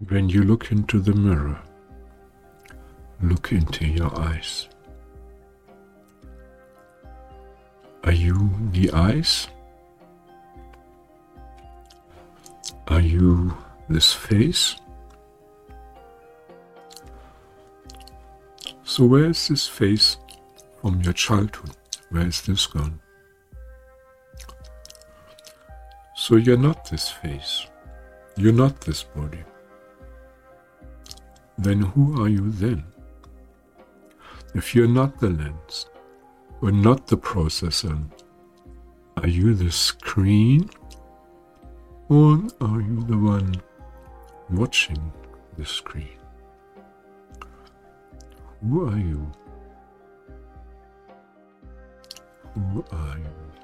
When you look into the mirror, look into your eyes. Are you the eyes? Are you this face? So, where is this face from your childhood? Where is this gone? So, you're not this face, you're not this body. Then, who are you then? If you're not the lens, or not the processor, are you the screen? Or are you the one watching the screen? Who are you? Who are you?